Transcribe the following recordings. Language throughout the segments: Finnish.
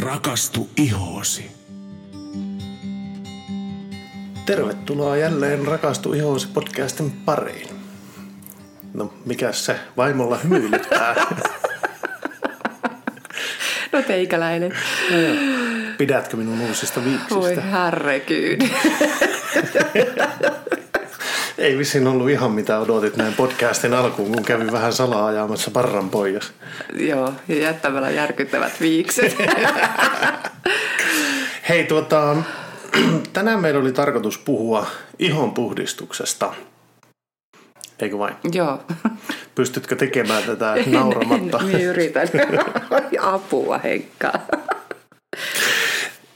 Rakastu ihoosi. Tervetuloa jälleen Rakastu ihoosi podcastin pariin. No, mikä se vaimolla hymyilyttää? No teikäläinen. Pidätkö minun uusista Voi viiksistä? Ei vissiin ollut ihan mitä odotit näin podcastin alkuun, kun kävin vähän salaa ajamassa parran pojas. Joo, ja jättämällä järkyttävät viikset. Hei, tuota, tänään meillä oli tarkoitus puhua ihon puhdistuksesta. Eikö vain? Joo. Pystytkö tekemään tätä nauramatta? Minä yritän. Apua, Henkka.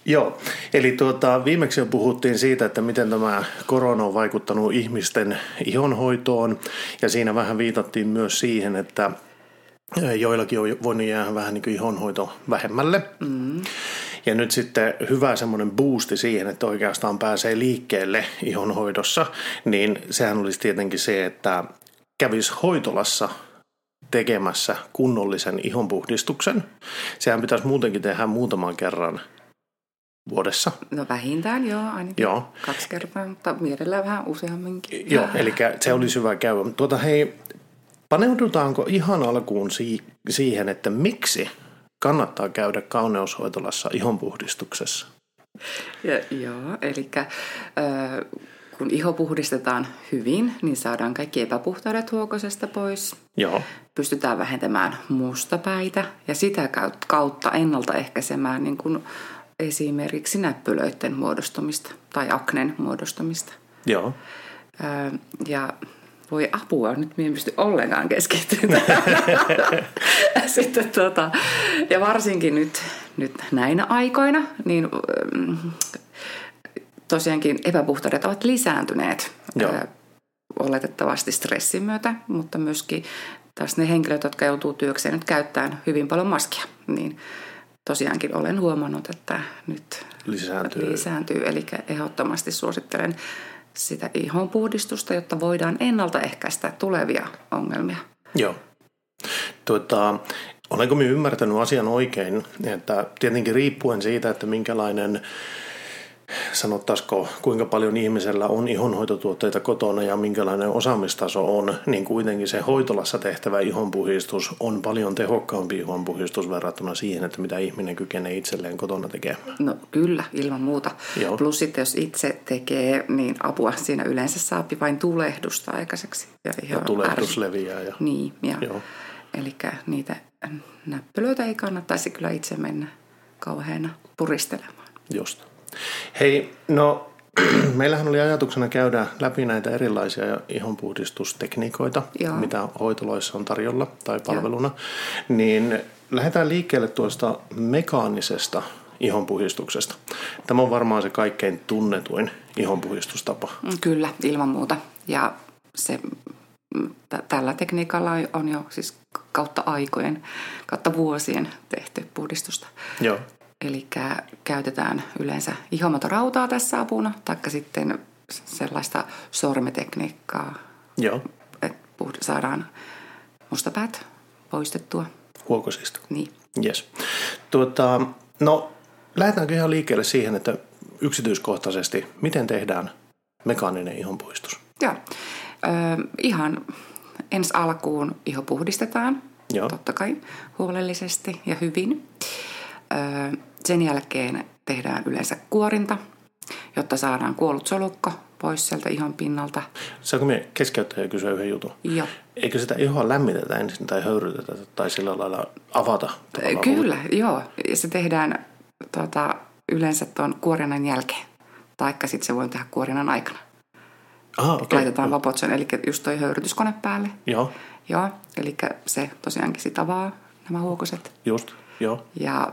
Joo, eli tuota, viimeksi jo puhuttiin siitä, että miten tämä korona on vaikuttanut ihmisten ihonhoitoon ja siinä vähän viitattiin myös siihen, että joillakin on voinut jäädä vähän niin kuin ihonhoito vähemmälle. Mm. Ja nyt sitten hyvä semmoinen boosti siihen, että oikeastaan pääsee liikkeelle ihonhoidossa, niin sehän olisi tietenkin se, että kävisi hoitolassa tekemässä kunnollisen ihonpuhdistuksen. Sehän pitäisi muutenkin tehdä muutaman kerran vuodessa. No vähintään joo, ainakin Joo. kaksi kertaa, mutta mielellään vähän useamminkin. Joo, eli se olisi hyvä käydä. Tuota, hei, paneudutaanko ihan alkuun si- siihen, että miksi kannattaa käydä kauneushoitolassa ihonpuhdistuksessa? Ja, joo, eli äh, kun iho puhdistetaan hyvin, niin saadaan kaikki epäpuhtaudet huokosesta pois. Joo, Pystytään vähentämään mustapäitä ja sitä kaut- kautta ennaltaehkäisemään niin kuin esimerkiksi näppylöiden muodostumista tai aknen muodostumista. joo. Ää, ja voi apua, nyt minä en pysty ollenkaan keskittymään. Sitten tota, ja varsinkin nyt, nyt näinä aikoina, niin tosiaankin epäpuhtaudet ovat lisääntyneet. Joo. Oletettavasti stressin myötä, mutta myöskin taas ne henkilöt, jotka joutuu työkseen nyt käyttämään hyvin paljon maskia, niin tosiaankin olen huomannut, että nyt Lisääntyy. lisääntyy. Eli ehdottomasti suosittelen sitä ihonpuhdistusta, jotta voidaan ennaltaehkäistä tulevia ongelmia. Joo. Tuota, olenko minä ymmärtänyt asian oikein, että tietenkin riippuen siitä, että minkälainen sanottaisiko, kuinka paljon ihmisellä on ihonhoitotuotteita kotona ja minkälainen osaamistaso on, niin kuitenkin se hoitolassa tehtävä ihonpuhdistus on paljon tehokkaampi ihonpuhdistus verrattuna siihen, että mitä ihminen kykenee itselleen kotona tekemään. No kyllä, ilman muuta. Joo. Plus sitten jos itse tekee, niin apua siinä yleensä saapi vain tulehdusta aikaiseksi. Ja, Ja tulehdus ärsyt- leviää. Ja, Niin, ja Joo. eli niitä näppylöitä ei kannattaisi kyllä itse mennä kauheana puristelemaan. Just. Hei, no meillähän oli ajatuksena käydä läpi näitä erilaisia ihonpuhdistustekniikoita, Joo. mitä hoitoloissa on tarjolla tai palveluna. Niin lähdetään liikkeelle tuosta mekaanisesta ihonpuhdistuksesta. Tämä on varmaan se kaikkein tunnetuin ihonpuhdistustapa. Mm, Kyllä, ilman muuta. Ja se, mm, tä- tällä tekniikalla on jo siis kautta aikojen, kautta vuosien tehty puhdistusta. Joo, Eli käytetään yleensä ihomatorautaa tässä apuna, taikka sitten sellaista sormetekniikkaa, joo, että saadaan mustapäät poistettua. huokosista. Niin. Yes. Tuota, no, lähdetäänkö ihan liikkeelle siihen, että yksityiskohtaisesti, miten tehdään mekaaninen ihonpuhdistus? Joo. Ö, ihan ensi alkuun iho puhdistetaan, Joo. totta kai huolellisesti ja hyvin. Ö, sen jälkeen tehdään yleensä kuorinta, jotta saadaan kuollut solukko pois sieltä ihon pinnalta. Saanko me keskeyttää ja kysyä yhden jutun? Joo. Eikö sitä ihoa lämmitetä ensin tai höyrytetä tai sillä lailla avata? tavallaan? Kyllä, joo. Ja se tehdään tota, yleensä tuon kuorinnan jälkeen. Taikka sitten se voi tehdä kuorinnan aikana. Aha, okei. Laitetaan vapotson, eli just toi höyrytyskone päälle. Joo, Joo, eli se tosiaankin sit avaa nämä huokoset. just, joo. Ja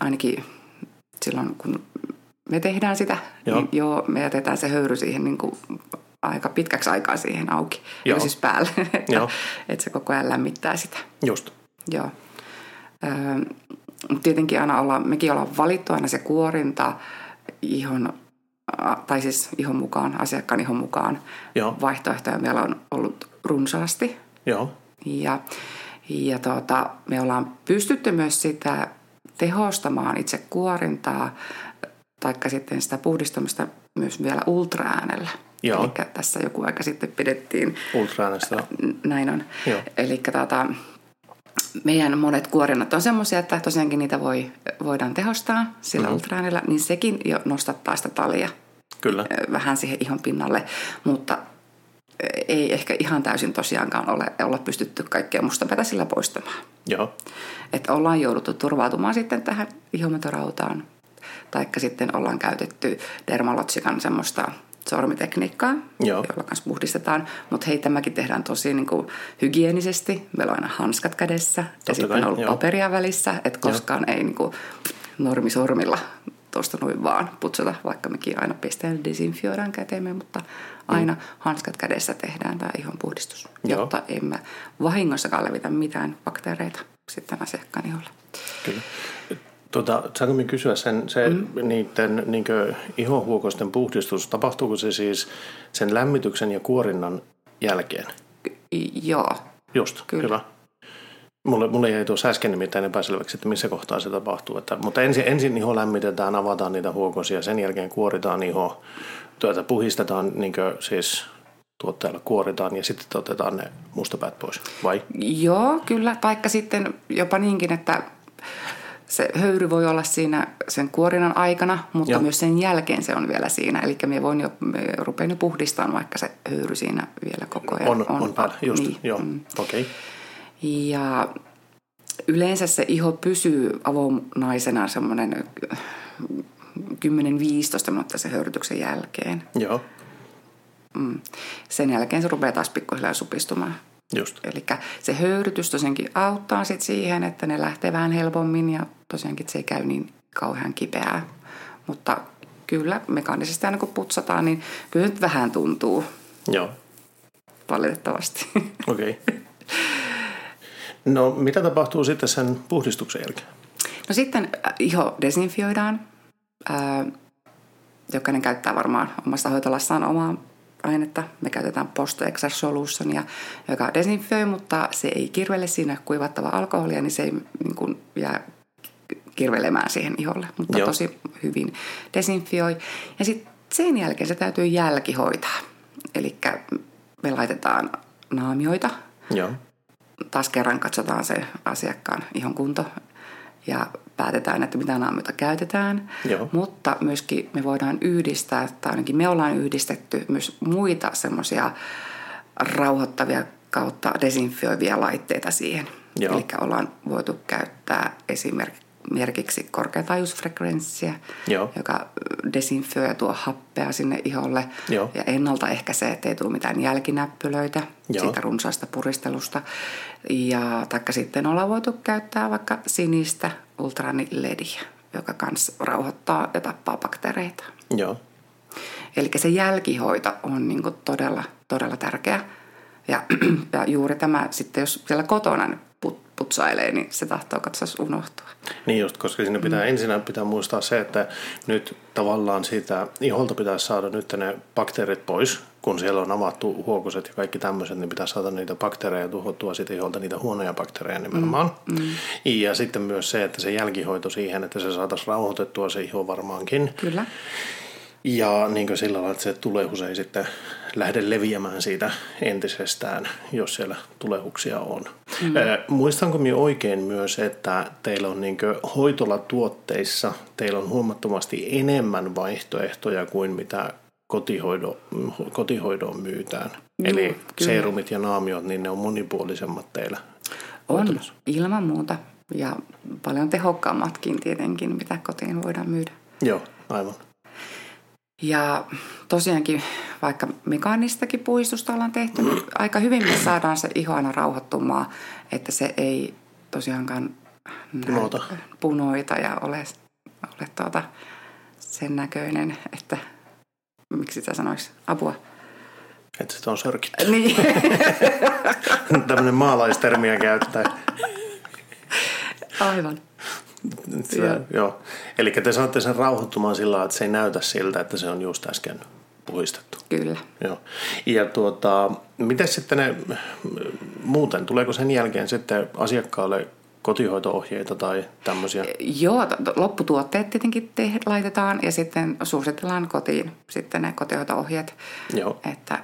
ainakin silloin, kun me tehdään sitä, Joo. joo. niin joo, me jätetään se höyry siihen niin kuin aika pitkäksi aikaa siihen auki. Joo. Siis päälle, että, Joo. että se koko ajan lämmittää sitä. Just. Joo. Ö, tietenkin aina ollaan, mekin ollaan valittu aina se kuorinta ihon, tai siis ihon mukaan, asiakkaan ihon mukaan. Joo. Vaihtoehtoja meillä on ollut runsaasti. Joo, Ja, ja tuota, me ollaan pystytty myös sitä tehostamaan itse kuorintaa, taikka sitten sitä puhdistamista myös vielä ultraäänellä. Joo. Eli tässä joku aika sitten pidettiin Ultraäänestä. näin on. Eli tota, meidän monet kuorinnat on semmoisia, että tosiaankin niitä voi, voidaan tehostaa sillä mm-hmm. ultraäänellä, niin sekin jo nostattaa sitä talia Kyllä. vähän siihen ihon pinnalle, mutta ei ehkä ihan täysin tosiaankaan ole, olla pystytty kaikkea mustapäätä sillä poistamaan. Joo. Että ollaan jouduttu turvautumaan sitten tähän ihometorautaan, taikka sitten ollaan käytetty dermalotsikan semmoista sormitekniikkaa, Joo. jolla kanssa puhdistetaan. Mutta hei, tämäkin tehdään tosi niin kuin, hygienisesti. Meillä on aina hanskat kädessä ja sitten on ollut joo. paperia välissä, että koskaan ei niin kuin, normisormilla tuosta noin vaan putsata, vaikka mekin aina pestään desinfioidaan käteemme, mutta aina mm. hanskat kädessä tehdään tämä ihon puhdistus, Joo. jotta emme vahingossakaan levitä mitään bakteereita sitten asiakkaan iholle. Kyllä. Tota, saanko minä kysyä sen, se mm. niiden niin ihohuokosten puhdistus, tapahtuuko se siis sen lämmityksen ja kuorinnan jälkeen? Joo, Just, Kyllä. hyvä. Mulle, mulle jäi tuossa äsken nimittäin epäselväksi, että missä kohtaa se tapahtuu. Että, mutta ensin, ensin iho lämmitetään, avataan niitä huokosia, sen jälkeen kuoritaan iho, tuota, puhistetaan niin siis tuotteella kuoritaan ja sitten otetaan ne mustapäät pois, vai? Joo, kyllä. Taikka sitten jopa niinkin, että se höyry voi olla siinä sen kuorinnan aikana, mutta Joo. Joo. myös sen jälkeen se on vielä siinä. Eli me voin jo, me rupean jo puhdistamaan, vaikka se höyry siinä vielä koko ajan On, on, on päällä, just, Niin, joo, mm. okei. Okay. Ja yleensä se iho pysyy avonaisena semmoinen 10-15 minuuttia sen höyrytyksen jälkeen. Joo, Mm. Sen jälkeen se rupeaa taas pikkuhiljaa supistumaan. just. Eli se höyrytys tosiaankin auttaa sit siihen, että ne lähtee vähän helpommin ja tosiaankin se ei käy niin kauhean kipeää. Mutta kyllä mekaanisesti aina kun putsataan, niin kyllä nyt vähän tuntuu Joo, valitettavasti. okei. Okay. No, mitä tapahtuu sitten sen puhdistuksen jälkeen? No sitten äh, iho desinfioidaan. Ää, jokainen käyttää varmaan omasta hoitolassaan omaa ainetta. Me käytetään post solutionia, joka desinfioi, mutta se ei kirvele siinä kuivattava alkoholia, niin se ei niin kuin, jää kirvelemään siihen iholle, mutta Joo. tosi hyvin desinfioi. Ja sitten sen jälkeen se täytyy jälkihoitaa. Eli me laitetaan naamioita, Joo, taas kerran katsotaan se asiakkaan ihon kunto ja päätetään, että mitä naamioita käytetään. Joo. Mutta myöskin me voidaan yhdistää, tai ainakin me ollaan yhdistetty myös muita semmoisia rauhoittavia kautta desinfioivia laitteita siihen. Joo. Eli ollaan voitu käyttää esimerkiksi korkeataajuusfrekvenssiä, Joo. joka desinfioi ja tuo happea sinne iholle Joo. ja ennaltaehkäisee, ettei tule mitään jälkinäppylöitä Joo. siitä runsaasta puristelusta. Ja taikka sitten ollaan voitu käyttää vaikka sinistä ultranilediä, joka kanssa rauhoittaa ja tappaa bakteereita. joo, Eli se jälkihoito on niin todella, todella tärkeä. Ja, ja juuri tämä sitten, jos siellä kotona putsailee, niin se tahtoo katsoa unohtua. Niin just, koska siinä pitää mm. ensin pitää muistaa se, että nyt tavallaan siitä iholta pitää saada nyt ne bakteerit pois, kun siellä on avattu huokoset ja kaikki tämmöiset, niin pitää saada niitä bakteereja tuhottua siitä iholta, niitä huonoja bakteereja nimenomaan. Mm. Mm. Ja sitten myös se, että se jälkihoito siihen, että se saataisiin rauhoitettua se iho varmaankin. Kyllä. Ja niin kuin sillä lailla, että se tulehus ei sitten lähde leviämään siitä entisestään, jos siellä tulehuksia on. Mm. Äh, muistanko minä oikein myös, että teillä on niin hoitolatuotteissa, teillä on huomattavasti enemmän vaihtoehtoja kuin mitä kotihoido, kotihoidoon myytään. Joo, Eli kyllä. seerumit ja naamiot, niin ne on monipuolisemmat teillä. On hoitolassa. ilman muuta. Ja paljon tehokkaammatkin tietenkin, mitä kotiin voidaan myydä. Joo, aivan. Ja tosiaankin, vaikka mekaanistakin puistusta ollaan tehty, niin aika hyvin me saadaan se iho aina rauhoittumaan, että se ei tosiaankaan Punoita. punoita ja ole, ole tuota sen näköinen, että miksi sitä sanoisi, apua. Että sitä on sörkitty. Niin, Tämmöinen maalaistermiä käyttää. aivan. Se, joo. joo. Eli te saatte sen rauhoittumaan sillä että se ei näytä siltä, että se on just äsken puhistettu. Kyllä. Joo. Ja tuota, miten sitten ne muuten, tuleeko sen jälkeen sitten asiakkaalle kotihoito-ohjeita tai tämmöisiä? Joo, lopputuotteet tietenkin te- laitetaan ja sitten suositellaan kotiin sitten ne kotihoito-ohjeet, Joo. että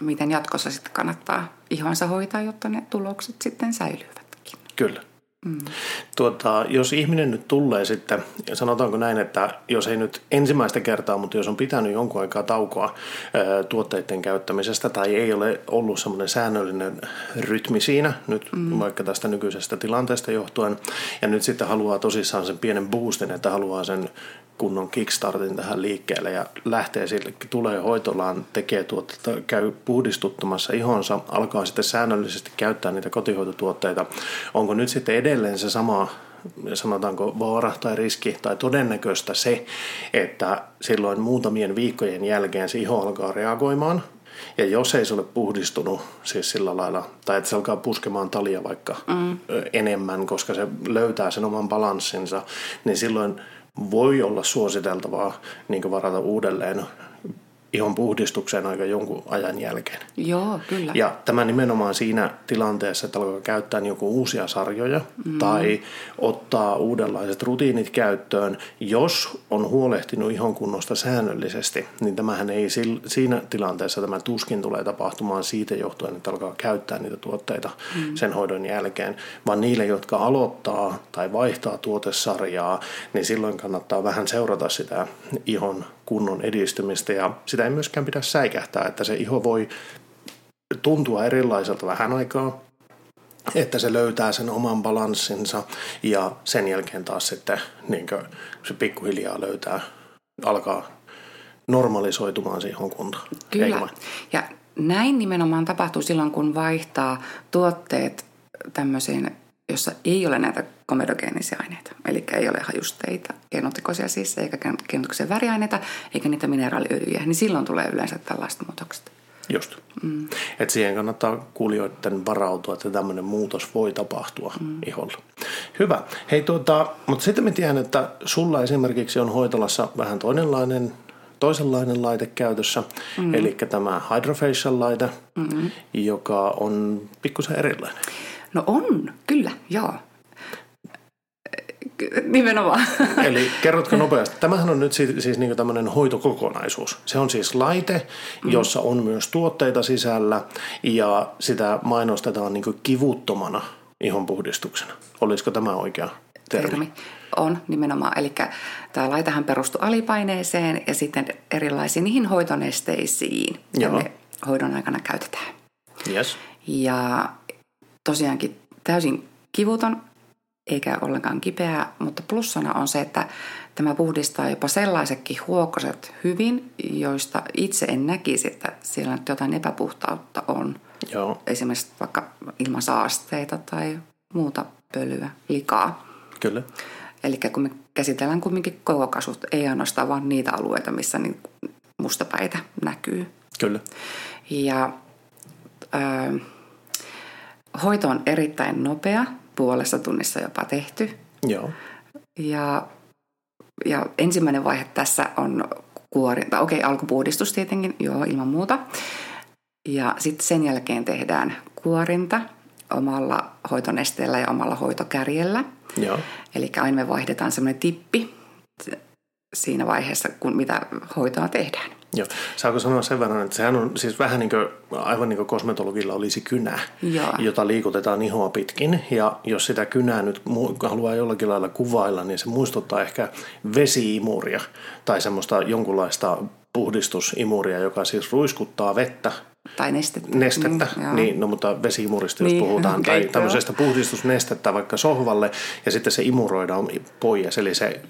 miten jatkossa sitten kannattaa ihonsa hoitaa, jotta ne tulokset sitten säilyvätkin. Kyllä. Mm. Tuota, jos ihminen nyt tulee sitten, sanotaanko näin, että jos ei nyt ensimmäistä kertaa, mutta jos on pitänyt jonkun aikaa taukoa ää, tuotteiden käyttämisestä tai ei ole ollut semmoinen säännöllinen rytmi siinä, nyt mm. vaikka tästä nykyisestä tilanteesta johtuen, ja nyt sitten haluaa tosissaan sen pienen boostin, että haluaa sen kunnon kickstartin tähän liikkeelle ja lähtee sille, tulee hoitolaan, tekee tuotteita, käy puhdistuttamassa ihonsa, alkaa sitten säännöllisesti käyttää niitä kotihoitotuotteita. Onko nyt sitten edelleen se sama sanotaanko vaara tai riski tai todennäköistä se, että silloin muutamien viikkojen jälkeen se iho alkaa reagoimaan ja jos ei se ole puhdistunut siis sillä lailla, tai että se alkaa puskemaan talia vaikka mm. enemmän, koska se löytää sen oman balanssinsa, niin silloin voi olla suositeltavaa niin varata uudelleen ihon puhdistukseen aika jonkun ajan jälkeen. Joo, kyllä. Ja tämä nimenomaan siinä tilanteessa, että alkaa käyttää joku uusia sarjoja mm. tai ottaa uudenlaiset rutiinit käyttöön, jos on huolehtinut ihon kunnosta säännöllisesti, niin tämähän ei siinä tilanteessa tämä tuskin tulee tapahtumaan siitä johtuen, että alkaa käyttää niitä tuotteita mm. sen hoidon jälkeen, vaan niille, jotka aloittaa tai vaihtaa tuotesarjaa, niin silloin kannattaa vähän seurata sitä ihon kunnon edistymistä ja sitä ei myöskään pidä säikähtää, että se iho voi tuntua erilaiselta vähän aikaa, että se löytää sen oman balanssinsa ja sen jälkeen taas sitten niin se pikkuhiljaa löytää, alkaa normalisoitumaan siihen kuntoon. Kyllä. Ja näin nimenomaan tapahtuu silloin, kun vaihtaa tuotteet tämmöisiin jossa ei ole näitä komedogeenisia aineita. Eli ei ole hajusteita, kenotikoisia siis, eikä kenotikoisia väriaineita, eikä niitä mineraaliöljyjä, niin silloin tulee yleensä tällaista muutokset. Just. Mm. Et siihen kannattaa kuulijoiden varautua, että tämmöinen muutos voi tapahtua mm. iholla. Hyvä. Hei tuota, mutta sitten me tiedän, että sulla esimerkiksi on hoitolassa vähän toinenlainen toisenlainen laite käytössä, mm. eli tämä hydrofacial-laite, mm-hmm. joka on pikkusen erilainen. No on, kyllä, joo. Nimenomaan. Eli kerrotko nopeasti? Tämähän on nyt siis, siis niin tämmöinen hoitokokonaisuus. Se on siis laite, mm. jossa on myös tuotteita sisällä ja sitä mainostetaan niin kivuttomana ihonpuhdistuksena. Olisiko tämä oikea termi? termi. On nimenomaan. Eli tämä laitehan perustuu alipaineeseen ja sitten erilaisiin niihin hoitonesteisiin, joita me hoidon aikana käytetään. Yes. Ja tosiaankin täysin kivuton eikä ollenkaan kipeää, mutta plussana on se, että tämä puhdistaa jopa sellaisetkin huokoset hyvin, joista itse en näkisi, että siellä nyt jotain epäpuhtautta on. Joo. Esimerkiksi vaikka ilman saasteita tai muuta pölyä, likaa. Kyllä. Eli kun me käsitellään kumminkin koko kasvut, ei ainoastaan vain niitä alueita, missä niin mustapäitä näkyy. Kyllä. Ja... Öö, Hoito on erittäin nopea, puolessa tunnissa jopa tehty. Joo. Ja, ja ensimmäinen vaihe tässä on kuorinta. Okei, alkupuhdistus tietenkin, joo, ilman muuta. Ja sitten sen jälkeen tehdään kuorinta omalla hoitonesteellä ja omalla hoitokärjellä. Joo. Eli aina me vaihdetaan semmoinen tippi siinä vaiheessa, kun mitä hoitoa tehdään. Joo. Saako sanoa sen verran, että sehän on siis vähän niin kuin, aivan niin kuin kosmetologilla olisi kynä, Joo. jota liikutetaan ihoa pitkin. Ja jos sitä kynää nyt haluaa jollakin lailla kuvailla, niin se muistuttaa ehkä vesiimuria tai semmoista jonkunlaista puhdistusimuria, joka siis ruiskuttaa vettä tai nestettä. Nestettä, mm, niin, no mutta vesiimurista jos niin, puhutaan, okay, tai tämmöisestä puhdistusnestettä vaikka sohvalle, ja sitten se imuroidaan pois, eli se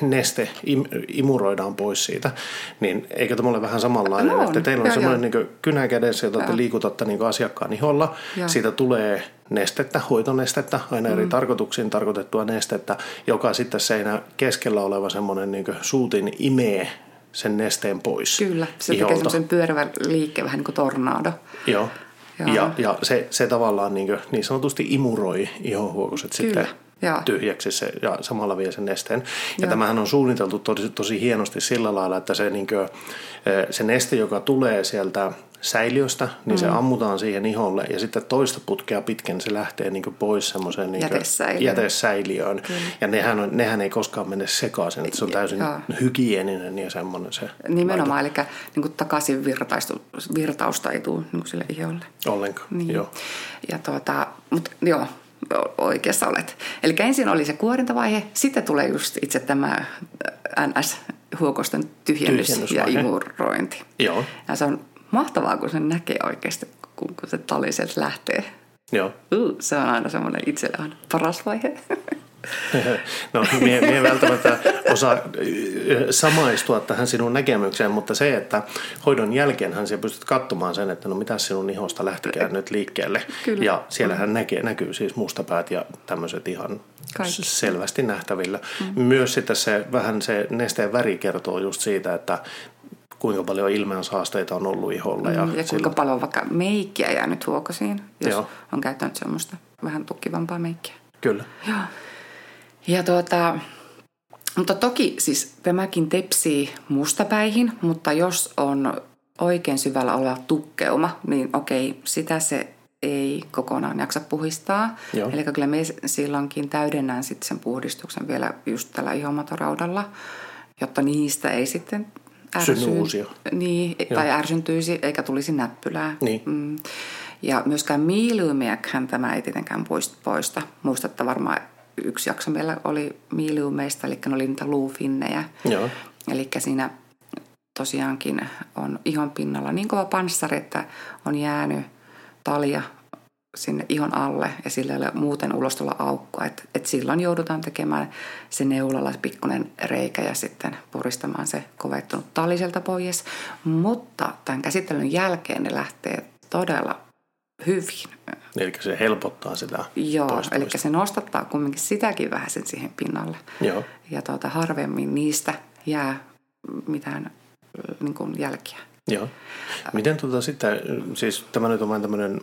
neste im, imuroidaan pois siitä, niin eikö tämä ole vähän samanlainen, no on. että teillä on semmoinen niin kynä kädessä, jota te liikutatte niin asiakkaan iholla, ja. siitä tulee nestettä, hoitonestettä, aina eri mm. tarkoituksiin tarkoitettua nestettä, joka sitten seinä keskellä oleva semmoinen niin suutin imee sen nesteen pois. Kyllä, se iholta. tekee semmoisen pyörävän liikkeen, vähän niin kuin tornado. Joo, ja, ja se, se tavallaan niin, kuin, niin sanotusti imuroi ihohuokoset sitten ja. tyhjäksi se, ja samalla vie sen nesteen. Ja ja tämähän on suunniteltu tosi, tosi hienosti sillä lailla, että se, niin kuin, se neste, joka tulee sieltä säiliöstä, niin mm. se ammutaan siihen iholle ja sitten toista putkea pitkin se lähtee niin pois semmoiseen niin jätesäiliöön. jätesäiliöön. Ja nehän, on, nehän ei koskaan mene sekaisin, että se on täysin Joo. hygieninen ja semmoinen se Nimenomaan, eli niin kuin takaisin virtaistu, virtausta ei tule niin kuin sille iholle. ollenkaan. Niin. Joo. Ja tuota, mutta joo, oikeassa olet. Eli ensin oli se kuorintavaihe, sitten tulee just itse tämä NS-huokosten tyhjennys, ja imurointi. Joo. Ja se on mahtavaa, kun sen näkee oikeasti, kun, kun se tali sieltä lähtee. Joo. Uh, se on aina semmoinen itselle paras vaihe. No, mie, mie välttämättä osaa ö, samaistua tähän sinun näkemykseen, mutta se, että hoidon jälkeenhän sä pystyt katsomaan sen, että no mitä sinun ihosta lähtikään nyt liikkeelle. Kyllä. Ja siellähän näkee, näkyy siis mustapäät ja tämmöiset ihan Kaikki. selvästi nähtävillä. Mm. Myös sitten se vähän se nesteen väri kertoo just siitä, että kuinka paljon ilmeän saasteita on ollut iholla. Ja, Ja, ja kuinka sillä- paljon vaikka meikkiä jäänyt huokosiin, jos Joo. on käyttänyt semmoista vähän tukkivampaa meikkiä. Kyllä. Joo. Ja tuota, mutta toki siis tämäkin tepsii mustapäihin, mutta jos on oikein syvällä oleva tukkeuma, niin okei, sitä se ei kokonaan jaksa puhistaa. Joo. Eli kyllä me silloinkin täydennän sitten sen puhdistuksen vielä just tällä ihomatoraudalla, jotta niistä ei sitten uusia. Niin, tai ärsyntyisi eikä tulisi näppylää. Niin. Mm. Ja myöskään miiliumiahan tämä ei tietenkään poist- poista. Muistatte varmaan yksi jakso meillä oli miiliumeista, eli ne oli niitä luufinnejä. Joo. Eli siinä tosiaankin on ihon pinnalla niin kova panssari, että on jäänyt talia sinne ihon alle ja sillä ei ole muuten ulostolla aukkoa. Et, et silloin joudutaan tekemään se neulalla pikkuinen reikä ja sitten puristamaan se kovettunut tali sieltä pois. Mutta tämän käsittelyn jälkeen ne lähtee todella hyvin. Eli se helpottaa sitä Joo, eli se nostattaa kumminkin sitäkin vähän sen siihen pinnalle. Joo. Ja tuota, harvemmin niistä jää mitään niin kuin jälkiä. Joo. Miten tuota sitten, siis tämä nyt on vain tämmöinen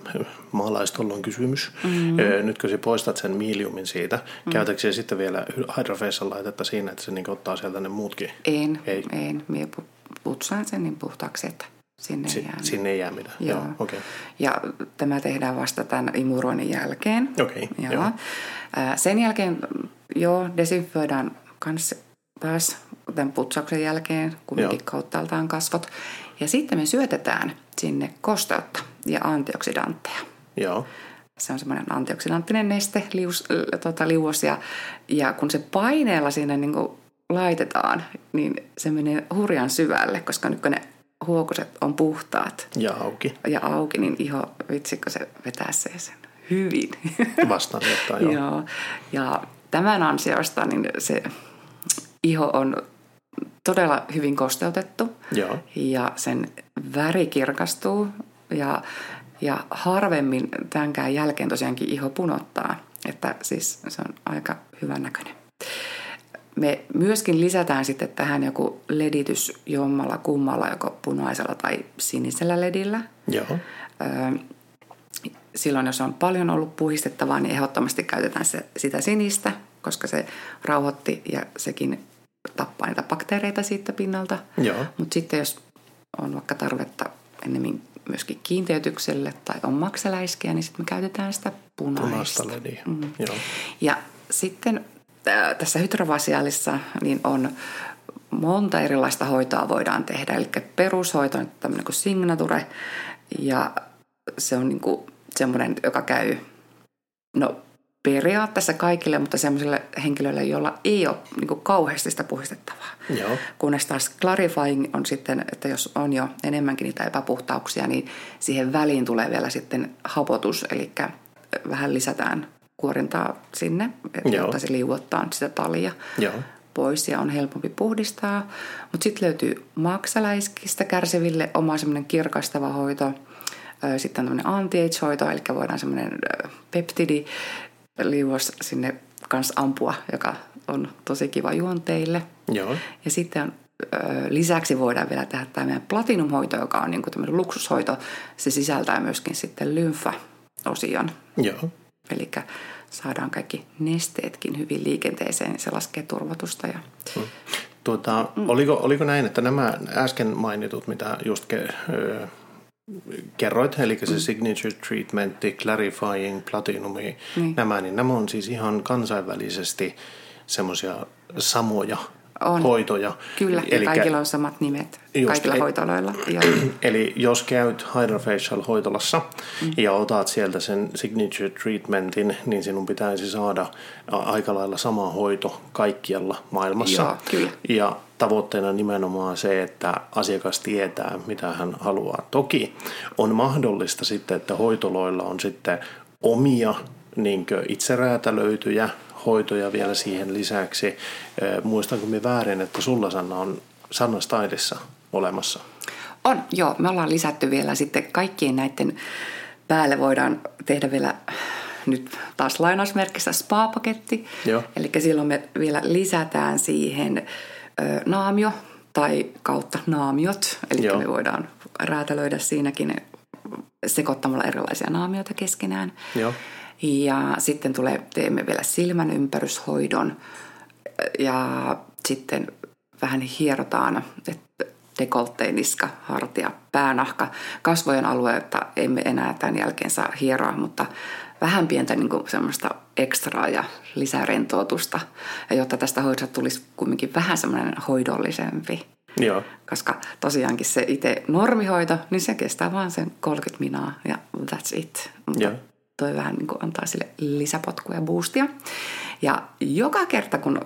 maalaistollon kysymys. Mm-hmm. Nyt kun sä poistat sen miiliumin siitä, mm-hmm. käytätkö sitten vielä hydrofacial laitetta siinä, että se niin ottaa sieltä ne muutkin? En, Ei. en. Mie pu- putsaan sen niin puhtaaksi, että sinne ei jää. sinne ei jää mitään. Joo. Joo. Okei. Ja tämä tehdään vasta tämän imuroinnin jälkeen. Okei, Joo. joo. Sen jälkeen, joo, desinfioidaan kans taas tämän putsauksen jälkeen Joo. kauttaaltaan kasvot. Ja sitten me syötetään sinne kosteutta ja antioksidantteja. Joo. Se on semmoinen antioksidanttinen neste, lius, äh, tota, liuos, ja, ja kun se paineella sinne niin laitetaan, niin se menee hurjan syvälle, koska nyt kun ne huokoset on puhtaat Ja auki. ja auki, niin iho, vitsi, kun se vetää se sen hyvin. Vastaan ottaa, joo. Joo. Ja tämän ansiosta niin se iho on todella hyvin kosteutettu Joo. ja sen väri kirkastuu ja, ja harvemmin tämänkään jälkeen tosiaankin iho punottaa. Että siis se on aika hyvän näköinen. Me myöskin lisätään sitten tähän joku leditys jommalla kummalla, joko punaisella tai sinisellä ledillä. Joo. Öö, silloin, jos on paljon ollut puhistettavaa, niin ehdottomasti käytetään se, sitä sinistä, koska se rauhoitti ja sekin tappaa niitä bakteereita siitä pinnalta. Joo. Mutta sitten jos on vaikka tarvetta ennemmin myöskin kiinteytykselle tai on maksaläiskiä, niin sitten me käytetään sitä punaista. Punaista lediä. Mm. Joo. Ja sitten tässä hydrovasiaalissa niin on monta erilaista hoitoa voidaan tehdä. Eli perushoito on tämmöinen kuin signature ja se on niin kuin semmoinen, joka käy no, periaatteessa kaikille, mutta semmoisille henkilöille, joilla ei ole niin kuin kauheasti sitä puhistettavaa. Joo. Kunnes taas clarifying on sitten, että jos on jo enemmänkin niitä epäpuhtauksia, niin siihen väliin tulee vielä sitten hapotus, eli vähän lisätään kuorintaa sinne, Joo. jotta se liuottaa sitä talia Joo. pois ja on helpompi puhdistaa. Mutta sitten löytyy maksaläiskistä kärsiville oma semmoinen kirkastava hoito. Sitten on tämmöinen anti-age-hoito, eli voidaan semmoinen peptidi liuos sinne kanssa ampua, joka on tosi kiva juonteille. Joo. Ja sitten on, lisäksi voidaan vielä tehdä tämä meidän platinumhoito, joka on niin kuin luksushoito. Se sisältää myöskin sitten lymfa-osion. Joo. Eli saadaan kaikki nesteetkin hyvin liikenteeseen, niin se laskee turvatusta. Ja... Tuota, mm. oliko, oliko näin, että nämä äsken mainitut, mitä just ke, ö, kerroit, eli se signature treatmentti, clarifying, platinumi, niin. nämä, niin nämä on siis ihan kansainvälisesti semmoisia samoja on. hoitoja. Kyllä, Elikkä, kaikilla on samat nimet just, kaikilla hoitoloilla. Eli jos käyt Hydrofacial hoitolassa mm. ja otat sieltä sen signature treatmentin, niin sinun pitäisi saada aika lailla sama hoito kaikkialla maailmassa. Joo, kyllä. Ja tavoitteena nimenomaan se, että asiakas tietää, mitä hän haluaa. Toki on mahdollista sitten, että hoitoloilla on sitten omia niin itseräätälöityjä hoitoja vielä siihen lisäksi. Muistanko me väärin, että sulla Sanna on Sanna Stylissa olemassa? On, joo. Me ollaan lisätty vielä sitten kaikkien näiden päälle voidaan tehdä vielä nyt taas lainausmerkissä spa-paketti. Joo. Eli silloin me vielä lisätään siihen ö, naamio tai kautta naamiot. Eli me voidaan räätälöidä siinäkin sekoittamalla erilaisia naamioita keskenään. Joo. Ja sitten tulee, teemme vielä silmän ympäryshoidon ja sitten vähän hierotaan, että dekoltteen, niska, hartia, päänahka. Kasvojen alueelta emme enää tämän jälkeen saa hieroa, mutta vähän pientä niin kuin semmoista ekstraa ja lisää rentoutusta, ja jotta tästä hoidosta tulisi kumminkin vähän semmoinen hoidollisempi. Joo. Koska tosiaankin se itse normihoito, niin se kestää vaan sen 30 minaa ja that's it. Mutta Joo toi vähän niin kuin antaa sille lisäpotkua ja boostia. Ja joka kerta, kun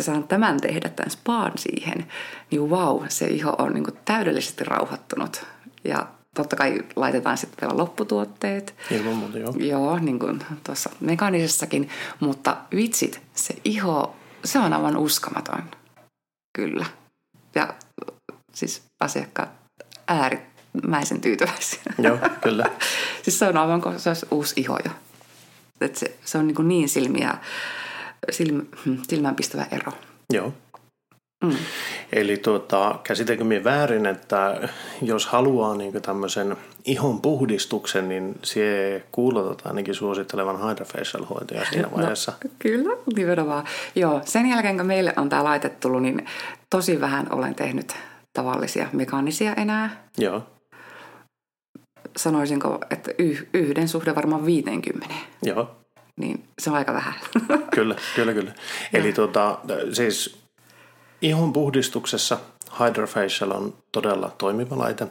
saan tämän tehdä, tämän spaan siihen, niin vau, wow, se iho on niin kuin täydellisesti rauhoittunut. Ja totta kai laitetaan sitten vielä lopputuotteet. Ilman muuta, joo. Joo, niin kuin tuossa mekaanisessakin. Mutta vitsit, se iho, se on aivan uskomaton. Kyllä. Ja siis asiakkaat äärit äärimmäisen tyytyväisiä. Joo, kyllä. siis se on aivan kuin se olisi uusi iho jo. Et se, se on niin, niin silmiä, silm, hmm, silmäänpistävä ero. Joo. Mm. Eli tuota, käsitäkö minä väärin, että jos haluaa niin tämmöisen ihon puhdistuksen, niin se kuulotat ainakin suosittelevan hydrofacial hoitoja siinä no, vaiheessa? No, kyllä, nimenomaan. Joo, sen jälkeen kun meille on tämä laite tullut, niin tosi vähän olen tehnyt tavallisia mekaanisia enää. Joo sanoisinko, että yhden suhde varmaan 50. Joo. Niin se on aika vähän. kyllä, kyllä, kyllä. Eli tuota, siis ihon puhdistuksessa Hydrofacial on todella toimiva laite.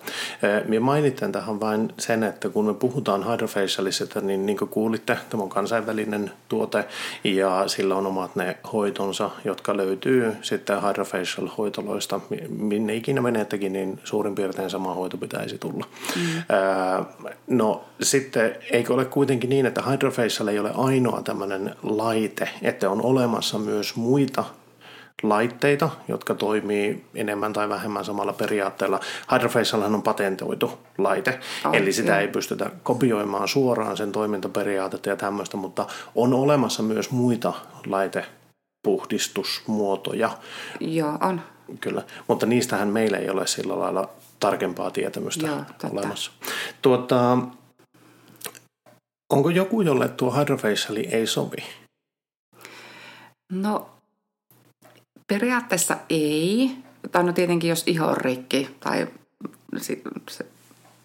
Minä mainitsen tähän vain sen, että kun me puhutaan Hydrofacialista, niin niin kuin kuulitte, tämä on kansainvälinen tuote ja sillä on omat ne hoitonsa, jotka löytyy sitten Hydrofacial-hoitoloista. Minne ikinä menettekin, niin suurin piirtein sama hoito pitäisi tulla. Mm. No sitten eikö ole kuitenkin niin, että Hydrofacial ei ole ainoa tämmöinen laite, että on olemassa myös muita laitteita, jotka toimii enemmän tai vähemmän samalla periaatteella. Hydrofacialhan on patentoitu laite, oh, eli sitä joo. ei pystytä kopioimaan suoraan sen toimintaperiaatetta ja tämmöistä, mutta on olemassa myös muita laitepuhdistusmuotoja. Joo, on. Kyllä, mutta niistähän meillä ei ole sillä lailla tarkempaa tietämystä Joo, olemassa. Tuota, onko joku, jolle tuo hydrofaciali ei sovi? No Periaatteessa ei. Tai no tietenkin, jos iho on rikki tai se, se,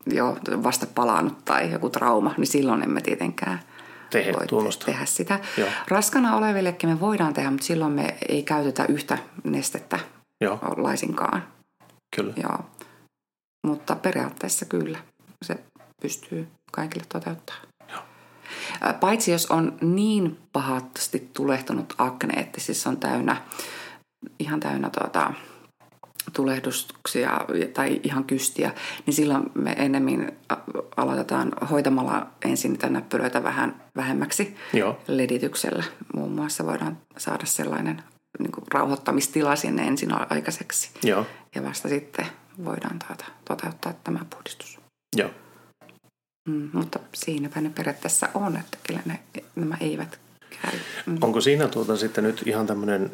jo vasta palannut tai joku trauma, niin silloin emme tietenkään tehdä, voi tehdä sitä. Joo. Raskana olevillekin me voidaan tehdä, mutta silloin me ei käytetä yhtä nestettä Joo. laisinkaan. Kyllä. Joo. Mutta periaatteessa kyllä se pystyy kaikille toteuttamaan. Joo. Paitsi jos on niin pahasti tulehtunut akne, että siis on täynnä ihan täynnä tuota, tulehdustuksia tai ihan kystiä, niin silloin me ennemmin aloitetaan hoitamalla ensin niitä näppylöitä vähän vähemmäksi Joo. ledityksellä. Muun muassa voidaan saada sellainen niin kuin rauhoittamistila sinne ensin aikaiseksi. Joo. Ja vasta sitten voidaan tuota, toteuttaa tämä puhdistus. Joo. Mm, mutta siinäpä ne periaatteessa on, että kyllä ne, nämä eivät käy. Mm. Onko siinä tuota sitten nyt ihan tämmöinen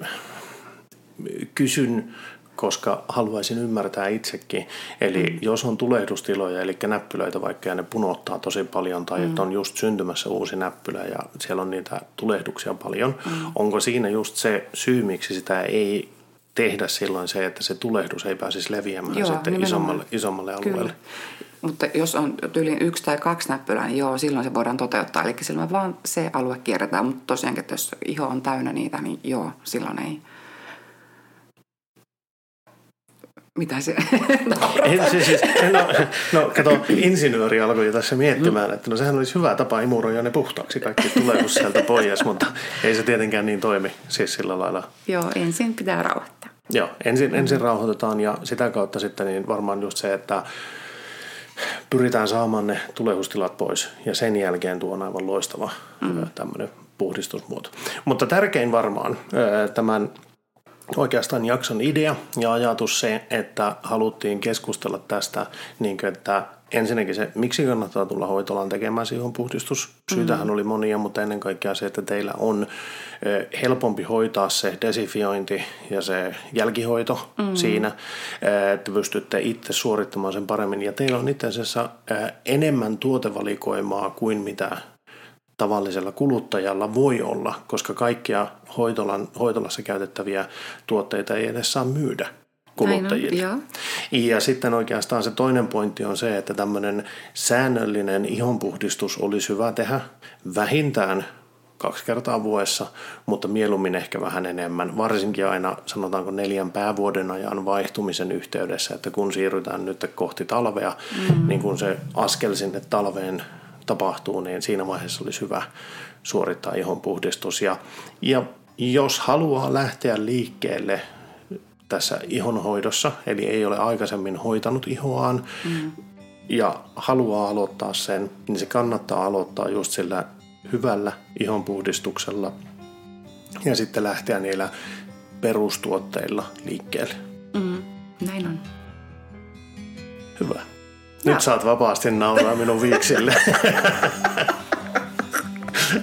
kysyn, koska haluaisin ymmärtää itsekin. Eli mm. jos on tulehdustiloja, eli näppylöitä vaikka ja ne punottaa tosi paljon tai mm. että on just syntymässä uusi näppylä ja siellä on niitä tulehduksia paljon, mm. onko siinä just se syy, miksi sitä ei tehdä silloin se, että se tulehdus ei pääsisi leviämään Joo, sitten isommalle, isommalle alueelle? Kyllä. Mutta jos on tyyliin yksi tai kaksi näppylää, niin joo, silloin se voidaan toteuttaa. Eli silloin vaan se alue kierretään, mutta tosiaankin, että jos iho on täynnä niitä, niin joo, silloin ei. Mitä se? En, siis, siis, no, no kato, insinööri alkoi jo tässä miettimään, että no sehän olisi hyvä tapa imuroida ne puhtaaksi kaikki tulee sieltä pois, mutta ei se tietenkään niin toimi siis sillä lailla. Joo, ensin pitää rauhoittaa. Joo, ensin, ensin rauhoitetaan ja sitä kautta sitten niin varmaan just se, että pyritään saamaan ne tulehustilat pois ja sen jälkeen tuo on aivan loistava mm. tämmöinen puhdistusmuoto. Mutta tärkein varmaan tämän oikeastaan jakson idea ja ajatus se, että haluttiin keskustella tästä, niin kuin, että ensinnäkin se, miksi kannattaa tulla hoitolaan tekemään siihen puhdistus. Syytähän mm. oli monia, mutta ennen kaikkea se, että teillä on helpompi hoitaa se desifiointi ja se jälkihoito mm. siinä, että pystytte itse suorittamaan sen paremmin. Ja teillä on itse asiassa enemmän tuotevalikoimaa kuin mitä tavallisella kuluttajalla voi olla, koska kaikkia hoitolan, hoitolassa käytettäviä tuotteita ei edes saa myydä kuluttajille. On, ja sitten oikeastaan se toinen pointti on se, että tämmöinen säännöllinen ihonpuhdistus olisi hyvä tehdä vähintään kaksi kertaa vuodessa, mutta mieluummin ehkä vähän enemmän. Varsinkin aina sanotaanko neljän päävuoden ajan vaihtumisen yhteydessä, että kun siirrytään nyt kohti talvea, mm. niin kun se askel sinne talveen tapahtuu, niin siinä vaiheessa olisi hyvä suorittaa ihon puhdistus. Ja, ja jos haluaa lähteä liikkeelle tässä ihonhoidossa, eli ei ole aikaisemmin hoitanut ihoaan mm. ja haluaa aloittaa sen, niin se kannattaa aloittaa just sillä hyvällä ihonpuhdistuksella ja sitten lähteä niillä perustuotteilla liikkeelle. Mm, näin on. Hyvä. Nyt saat vapaasti nauraa minun viiksille.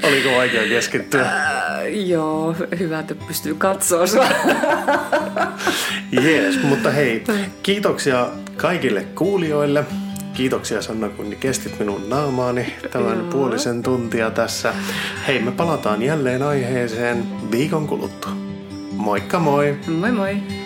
Oliko vaikea keskittyä? Äh, joo, hyvä, että pystyy katsoa sua. Jees, mutta hei, kiitoksia kaikille kuulijoille. Kiitoksia Sanna, kun kestit minun naamaani tämän joo. puolisen tuntia tässä. Hei, me palataan jälleen aiheeseen viikon kuluttua. Moikka moi! Moi moi!